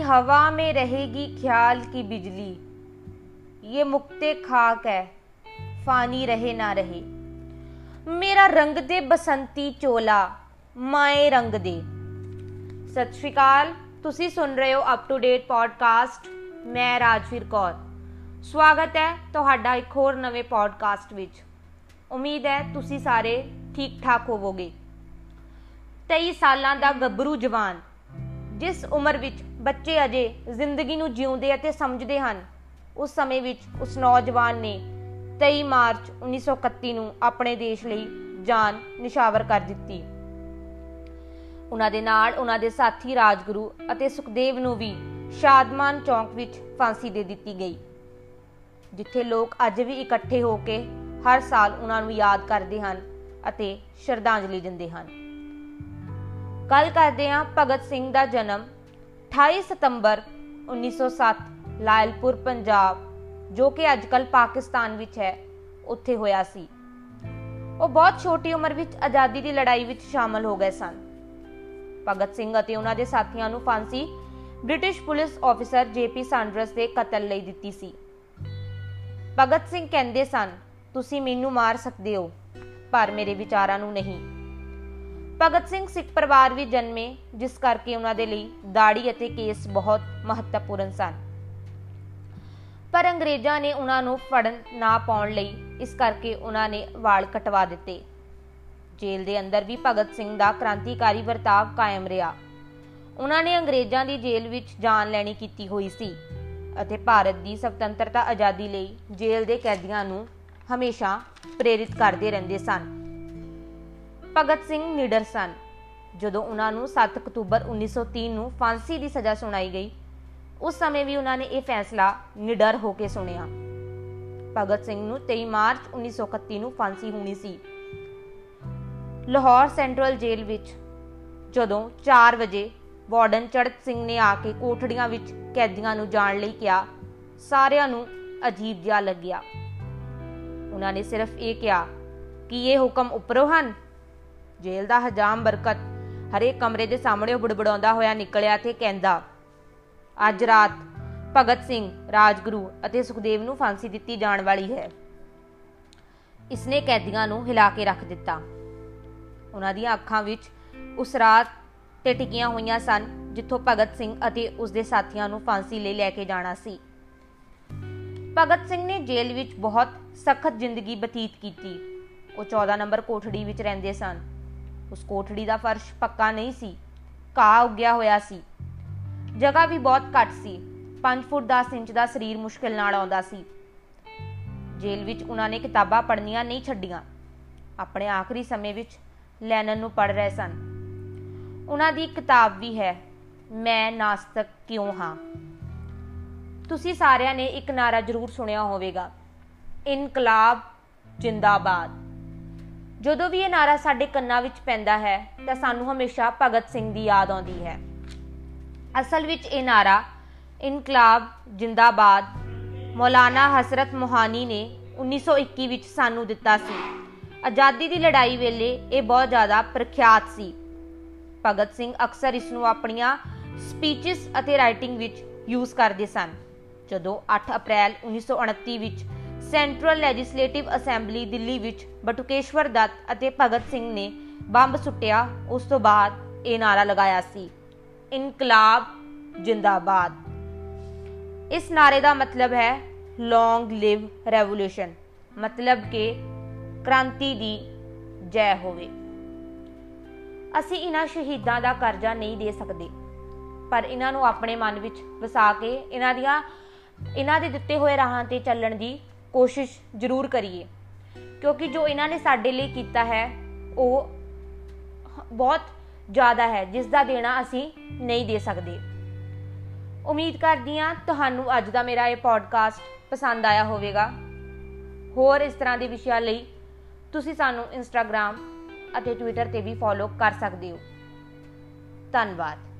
हवा में रहेगी ख्याल की बिजली ये मुक्ते खाक है फानी रहे ना रहे ਮੇਰਾ ਰੰਗ ਦੇ ਬਸੰਤੀ ਚੋਲਾ ਮਾਏ ਰੰਗ ਦੇ ਸਤਿ ਸ਼੍ਰੀ ਅਕਾਲ ਤੁਸੀਂ ਸੁਣ ਰਹੇ ਹੋ ਅਪ ਟੂ ਡੇਟ ਪੋਡਕਾਸਟ ਮੈਂ ਰਾਜਵੀਰ ਕੌਰ ਸਵਾਗਤ ਹੈ ਤੁਹਾਡਾ ਇੱਕ ਹੋਰ ਨਵੇਂ ਪੋਡਕਾਸਟ ਵਿੱਚ ਉਮੀਦ ਹੈ ਤੁਸੀਂ ਸਾਰੇ ਠੀਕ ਠਾਕ ਹੋਵੋਗੇ 23 ਸਾਲਾਂ ਦਾ ਗੱਭਰੂ ਜਵਾਨ ਜਿਸ ਉਮਰ ਵਿੱਚ ਬੱਚੇ ਅਜੇ ਜ਼ਿੰਦਗੀ ਨੂੰ ਜਿਉਂਦੇ ਅਤੇ ਸਮਝਦੇ ਹਨ, ਉਸ ਸਮੇਂ ਵਿੱਚ ਉਸ ਨੌਜਵਾਨ ਨੇ 23 ਮਾਰਚ 1931 ਨੂੰ ਆਪਣੇ ਦੇਸ਼ ਲਈ ਜਾਨ ਨਿਸ਼ਾਵਰ ਕਰ ਦਿੱਤੀ। ਉਹਨਾਂ ਦੇ ਨਾਲ ਉਹਨਾਂ ਦੇ ਸਾਥੀ ਰਾਜਗੁਰੂ ਅਤੇ ਸੁਖਦੇਵ ਨੂੰ ਵੀ ਸ਼ਾਦਮਾਨ ਚੌਂਕ ਵਿੱਚ ਫਾਂਸੀ ਦੇ ਦਿੱਤੀ ਗਈ, ਜਿੱਥੇ ਲੋਕ ਅੱਜ ਵੀ ਇਕੱਠੇ ਹੋ ਕੇ ਹਰ ਸਾਲ ਉਹਨਾਂ ਨੂੰ ਯਾਦ ਕਰਦੇ ਹਨ ਅਤੇ ਸ਼ਰਧਾਂਜਲੀ ਦਿੰਦੇ ਹਨ। ਗੱਲ ਕਰਦੇ ਹਾਂ ਭਗਤ ਸਿੰਘ ਦਾ ਜਨਮ 28 ਸਤੰਬਰ 1907 ਲਾਇਲਪੁਰ, ਪੰਜਾਬ, ਜੋ ਕਿ ਅੱਜਕੱਲ ਪਾਕਿਸਤਾਨ ਵਿੱਚ ਹੈ, ਉੱਥੇ ਹੋਇਆ ਸੀ। ਉਹ ਬਹੁਤ ਛੋਟੀ ਉਮਰ ਵਿੱਚ ਆਜ਼ਾਦੀ ਦੀ ਲੜਾਈ ਵਿੱਚ ਸ਼ਾਮਲ ਹੋ ਗਏ ਸਨ। ਭਗਤ ਸਿੰਘ ਅਤੇ ਉਹਨਾਂ ਦੇ ਸਾਥੀਆਂ ਨੂੰ ਫਾਂਸੀ British police officer JP Saunders ਦੇ ਕਤਲ ਲਈ ਦਿੱਤੀ ਸੀ। ਭਗਤ ਸਿੰਘ ਕਹਿੰਦੇ ਸਨ, ਤੁਸੀਂ ਮੈਨੂੰ ਮਾਰ ਸਕਦੇ ਹੋ, ਪਰ ਮੇਰੇ ਵਿਚਾਰਾਂ ਨੂੰ ਨਹੀਂ। ਭਗਤ ਸਿੰਘ ਸਿੱਖ ਪਰਿਵਾਰ ਵਿੱਚ ਜਨਮੇ, ਜਿਸ ਕਰਕੇ ਉਹਨਾਂ ਦੇ ਲਈ ਦਾੜੀ ਅਤੇ ਕੇਸ ਬਹੁਤ ਮਹੱਤਵਪੂਰਨ ਸਨ। ਪਰ ਅੰਗਰੇਜ਼ਾਂ ਨੇ ਉਹਨਾਂ ਨੂੰ ਫੜਨ ਨਾ ਪਾਉਣ ਲਈ ਇਸ ਕਰਕੇ ਉਹਨਾਂ ਨੇ ਵਾਲ ਕਟਵਾ ਦਿੱਤੇ। ਜੇਲ੍ਹ ਦੇ ਅੰਦਰ ਵੀ ਭਗਤ ਸਿੰਘ ਦਾ ਕ੍ਰਾਂਤੀਕਾਰੀ ਵਰਤਾਵ ਕਾਇਮ ਰਿਹਾ। ਉਹਨਾਂ ਨੇ ਅੰਗਰੇਜ਼ਾਂ ਦੀ ਜੇਲ੍ਹ ਵਿੱਚ ਜਾਨ ਲੈਣੀ ਕੀਤੀ ਹੋਈ ਸੀ ਅਤੇ ਭਾਰਤ ਦੀ ਸੁਤੰਤਰਤਾ ਆਜ਼ਾਦੀ ਲਈ ਜੇਲ੍ਹ ਦੇ ਕੈਦੀਆਂ ਨੂੰ ਹਮੇਸ਼ਾ ਪ੍ਰੇਰਿਤ ਕਰਦੇ ਰਹਿੰਦੇ ਸਨ। ਭਗਤ ਸਿੰਘ ਨਿਡਰ ਸਨ। ਜਦੋਂ ਉਹਨਾਂ ਨੂੰ 7 ਅਕਤੂਬਰ 1930 ਨੂੰ ਫਾਂਸੀ ਦੀ ਸਜ਼ਾ ਸੁਣਾਈ ਗਈ, ਉਸ ਸਮੇਂ ਵੀ ਉਹਨਾਂ ਨੇ ਇਹ ਫੈਸਲਾ ਨਿਡਰ ਹੋ ਕੇ ਸੁਣਿਆ। ਭਗਤ ਸਿੰਘ ਨੂੰ 23 ਮਾਰਚ 1931 ਨੂੰ ਫਾਂਸੀ ਹੋਣੀ ਸੀ। ਲਾਹੌਰ ਸੈਂਟਰਲ ਜੇਲ੍ਹ ਵਿੱਚ ਜਦੋਂ 4 ਵਜੇ ਵਾਰਡਨ ਚੜਤ ਸਿੰਘ ਨੇ ਆ ਕੇ ਕੋਠੜੀਆਂ ਵਿੱਚ ਕੈਦੀਆਂ ਨੂੰ ਜਾਣ ਲਈ ਕਿਹਾ, ਸਾਰਿਆਂ ਨੂੰ ਅਜੀਬ ਜਿਹਾ ਲੱਗਿਆ। ਉਹਨਾਂ ਨੇ ਸਿਰਫ ਇਹ ਕਿਹਾ ਕਿ ਇਹ ਹੁਕਮ ਉੱਪਰੋਂ ਹਨ? ਜੇਲ੍ਹ ਦਾ ਹਜਾਮ ਬਰਕਤ। ਹਰੇ ਕਮਰੇ ਦੇ ਸਾਹਮਣੇ ਬੁੜਬੜਾਉਂਦਾ ਹੋਇਆ ਨਿਕਲਿਆ ਤੇ ਕਹਿੰਦਾ, ਅੱਜ ਰਾਤ ਭਗਤ ਸਿੰਘ, ਰਾਜਗੁਰੂ ਅਤੇ ਸੁਖਦੇਵ ਨੂੰ ਫਾਂਸੀ ਦਿੱਤੀ ਜਾਣ ਵਾਲੀ ਹੈ। ਇਸਨੇ ਕੈਦੀਆਂ ਨੂੰ ਹਿਲਾ ਕੇ ਰੱਖ ਦਿੱਤਾ। ਉਹਨਾਂ ਦੀਆਂ ਅੱਖਾਂ ਵਿੱਚ ਉਸ ਰਾਤ ਤੇ ਟਿਕੀਆਂ ਹੋਈਆਂ ਸਨ, ਜਿੱਥੋਂ ਭਗਤ ਸਿੰਘ ਅਤੇ ਉਸ ਦੇ ਸਾਥੀਆਂ ਨੂੰ ਫਾਂਸੀ ਲਈ ਲੈ ਕੇ ਜਾਣਾ ਸੀ। ਭਗਤ ਸਿੰਘ ਨੇ ਜੇਲ੍ਹ ਵਿੱਚ ਬਹੁਤ ਸਖਤ ਜ਼ਿੰਦਗੀ ਬਤੀਤ ਕੀਤੀ। ਉਹ 14 ਨੰਬਰ ਕੋਠੜੀ ਵਿੱਚ ਰਹਿੰਦੇ ਸਨ। ਉਸ ਕੋਠੜੀ ਦਾ ਫਰਸ਼ ਪੱਕਾ ਨਹੀਂ ਸੀ। ਘਾਹ ਉੱਗਿਆ ਹੋਇਆ ਸੀ। ਜਗ੍ਹਾ ਵੀ ਬਹੁਤ ਘੱਟ ਸੀ। 5 ਫੁੱਟ 10 ਇੰਚ ਦਾ ਸਰੀਰ ਮੁਸ਼ਕਿਲ ਨਾਲ ਆਉਂਦਾ ਸੀ। ਜੇਲ੍ਹ ਵਿੱਚ ਉਹਨਾਂ ਨੇ ਕਿਤਾਬਾਂ ਪੜ੍ਹਨੀਆਂ ਨਹੀਂ ਛੱਡੀਆਂ। ਆਪਣੇ ਆਖਰੀ ਸਮੇਂ ਵਿੱਚ ਲੈਨਨ ਨੂੰ ਪੜ੍ਹ ਰਹੇ ਸਨ। ਉਹਨਾਂ ਦੀ ਕਿਤਾਬ ਵੀ ਹੈ, ਮੈਂ ਨਾਸਤਕ ਕਿਉਂ ਹਾਂ? ਤੁਸੀਂ ਸਾਰਿਆਂ ਨੇ ਇੱਕ ਨਾਰਾ ਜ਼ਰੂਰ ਸੁਣਿਆ ਹੋਵੇਗਾ। ਇਨਕਲਾਬ ਜਿੰਦਾਬਾਦ। ਜਦੋਂ ਵੀ ਇਹ ਨਾਰਾ ਸਾਡੇ ਕੰਨਾਂ ਵਿੱਚ ਪੈਂਦਾ ਹੈ, ਤਾਂ ਸਾਨੂੰ ਹਮੇਸ਼ਾ ਭਗਤ ਸਿੰਘ ਦੀ ਯਾਦ ਆਉਂਦੀ ਹੈ। ਅਸਲ ਵਿੱਚ ਇਹ ਨਾਰਾ ਇਨਕਲਾਬ, ਜਿੰਦਾਬਾਦ, ਮੌਲਾਨਾ ਹਸਰਤ ਮੋਹਾਨੀ ਨੇ 1921 ਵਿੱਚ ਸਾਨੂੰ ਦਿੱਤਾ ਸੀ। ਆਜ਼ਾਦੀ ਦੀ ਲੜਾਈ ਵੇਲੇ ਇਹ ਬਹੁਤ ਜ਼ਿਆਦਾ ਪ੍ਰਖਿਆਤ ਸੀ। ਭਗਤ ਸਿੰਘ ਅਕਸਰ ਇਸ ਨੂੰ ਆਪਣੀਆਂ ਸਪੀਚਸ ਅਤੇ ਰਾਈਟਿੰਗ ਵਿੱਚ ਯੂਜ਼ ਕਰਦੇ ਸਨ। ਜਦੋਂ 8 ਅਪ੍ਰੈਲ 1929 ਵਿੱਚ ਸੈਂਟਰਲ ਲੈਜਿਸਲੇਟਿਵ ਅਸੈਂਬਲੀ ਦਿੱਲੀ ਵਿੱਚ ਬਟੁਕੇਸ਼ਵਰ ਦੱਤ ਅਤੇ ਭਗਤ ਸਿੰਘ ਨੇ ਬੰਬ ਸੁੱਟਿਆ। ਉਸ ਤੋਂ ਬਾਅਦ ਇਹ ਨਾਰਾ ਲਗਾਇਆ ਸੀ, ਇਨਕਲਾਬ ਜਿੰਦਾਬਾਦ। ਇਸ ਨਾਰੇ ਦਾ ਮਤਲਬ ਹੈ ਲੌਂਗ ਲਿਵ ਰੈਵੋਲੂਸ਼ਨ ਮਤਲਬ ਕਿ ਕ੍ਰਾਂਤੀ ਦੀ ਜੈ ਹੋਵੇ। ਅਸੀਂ ਇਹਨਾਂ ਸ਼ਹੀਦਾਂ ਦਾ ਕਰਜ਼ਾ ਨਹੀਂ ਦੇ ਸਕਦੇ, ਪਰ ਇਹਨਾਂ ਨੂੰ ਆਪਣੇ ਮਨ ਵਿੱਚ ਵਸਾ ਕੇ ਇਹਨਾਂ ਦੀਆਂ ਇਹਨਾਂ ਦੇ ਦਿੱਤੇ ਹੋਏ ਰਾਹਾਂ ਤੇ ਚੱਲਣ ਦੀ ਕੋਸ਼ਿਸ਼ ਜ਼ਰੂਰ ਕਰੀਏ। ਕਿਉਂਕਿ ਜੋ ਇਹਨਾਂ ਨੇ ਸਾਡੇ ਲਈ ਕੀਤਾ ਹੈ, ਉਹ ਬਹੁਤ ਜ਼ਿਆਦਾ ਹੈ, ਜਿਸ ਦਾ ਦੇਣਾ ਅਸੀਂ ਨਹੀਂ ਦੇ ਸਕਦੇ। ਉਮੀਦ ਕਰਦੀ ਹਾਂ ਤੁਹਾਨੂੰ ਅੱਜ ਦਾ ਮੇਰਾ ਇਹ ਪੋਡਕਾਸਟ ਪਸੰਦ ਆਇਆ ਹੋਵੇਗਾ। ਹੋਰ ਇਸ ਤਰ੍ਹਾਂ ਦੇ ਵਿਸ਼ਿਆਂ ਲਈ ਤੁਸੀਂ ਸਾਨੂੰ ਇੰਸਟਾਗ੍ਰam ਅਤੇ ਟਵਿੱਟਰ ਤੇ ਵੀ ਫੋਲੋ ਕਰ ਸਕਦੇ ਹੋ। ਧੰਨਵਾਦ।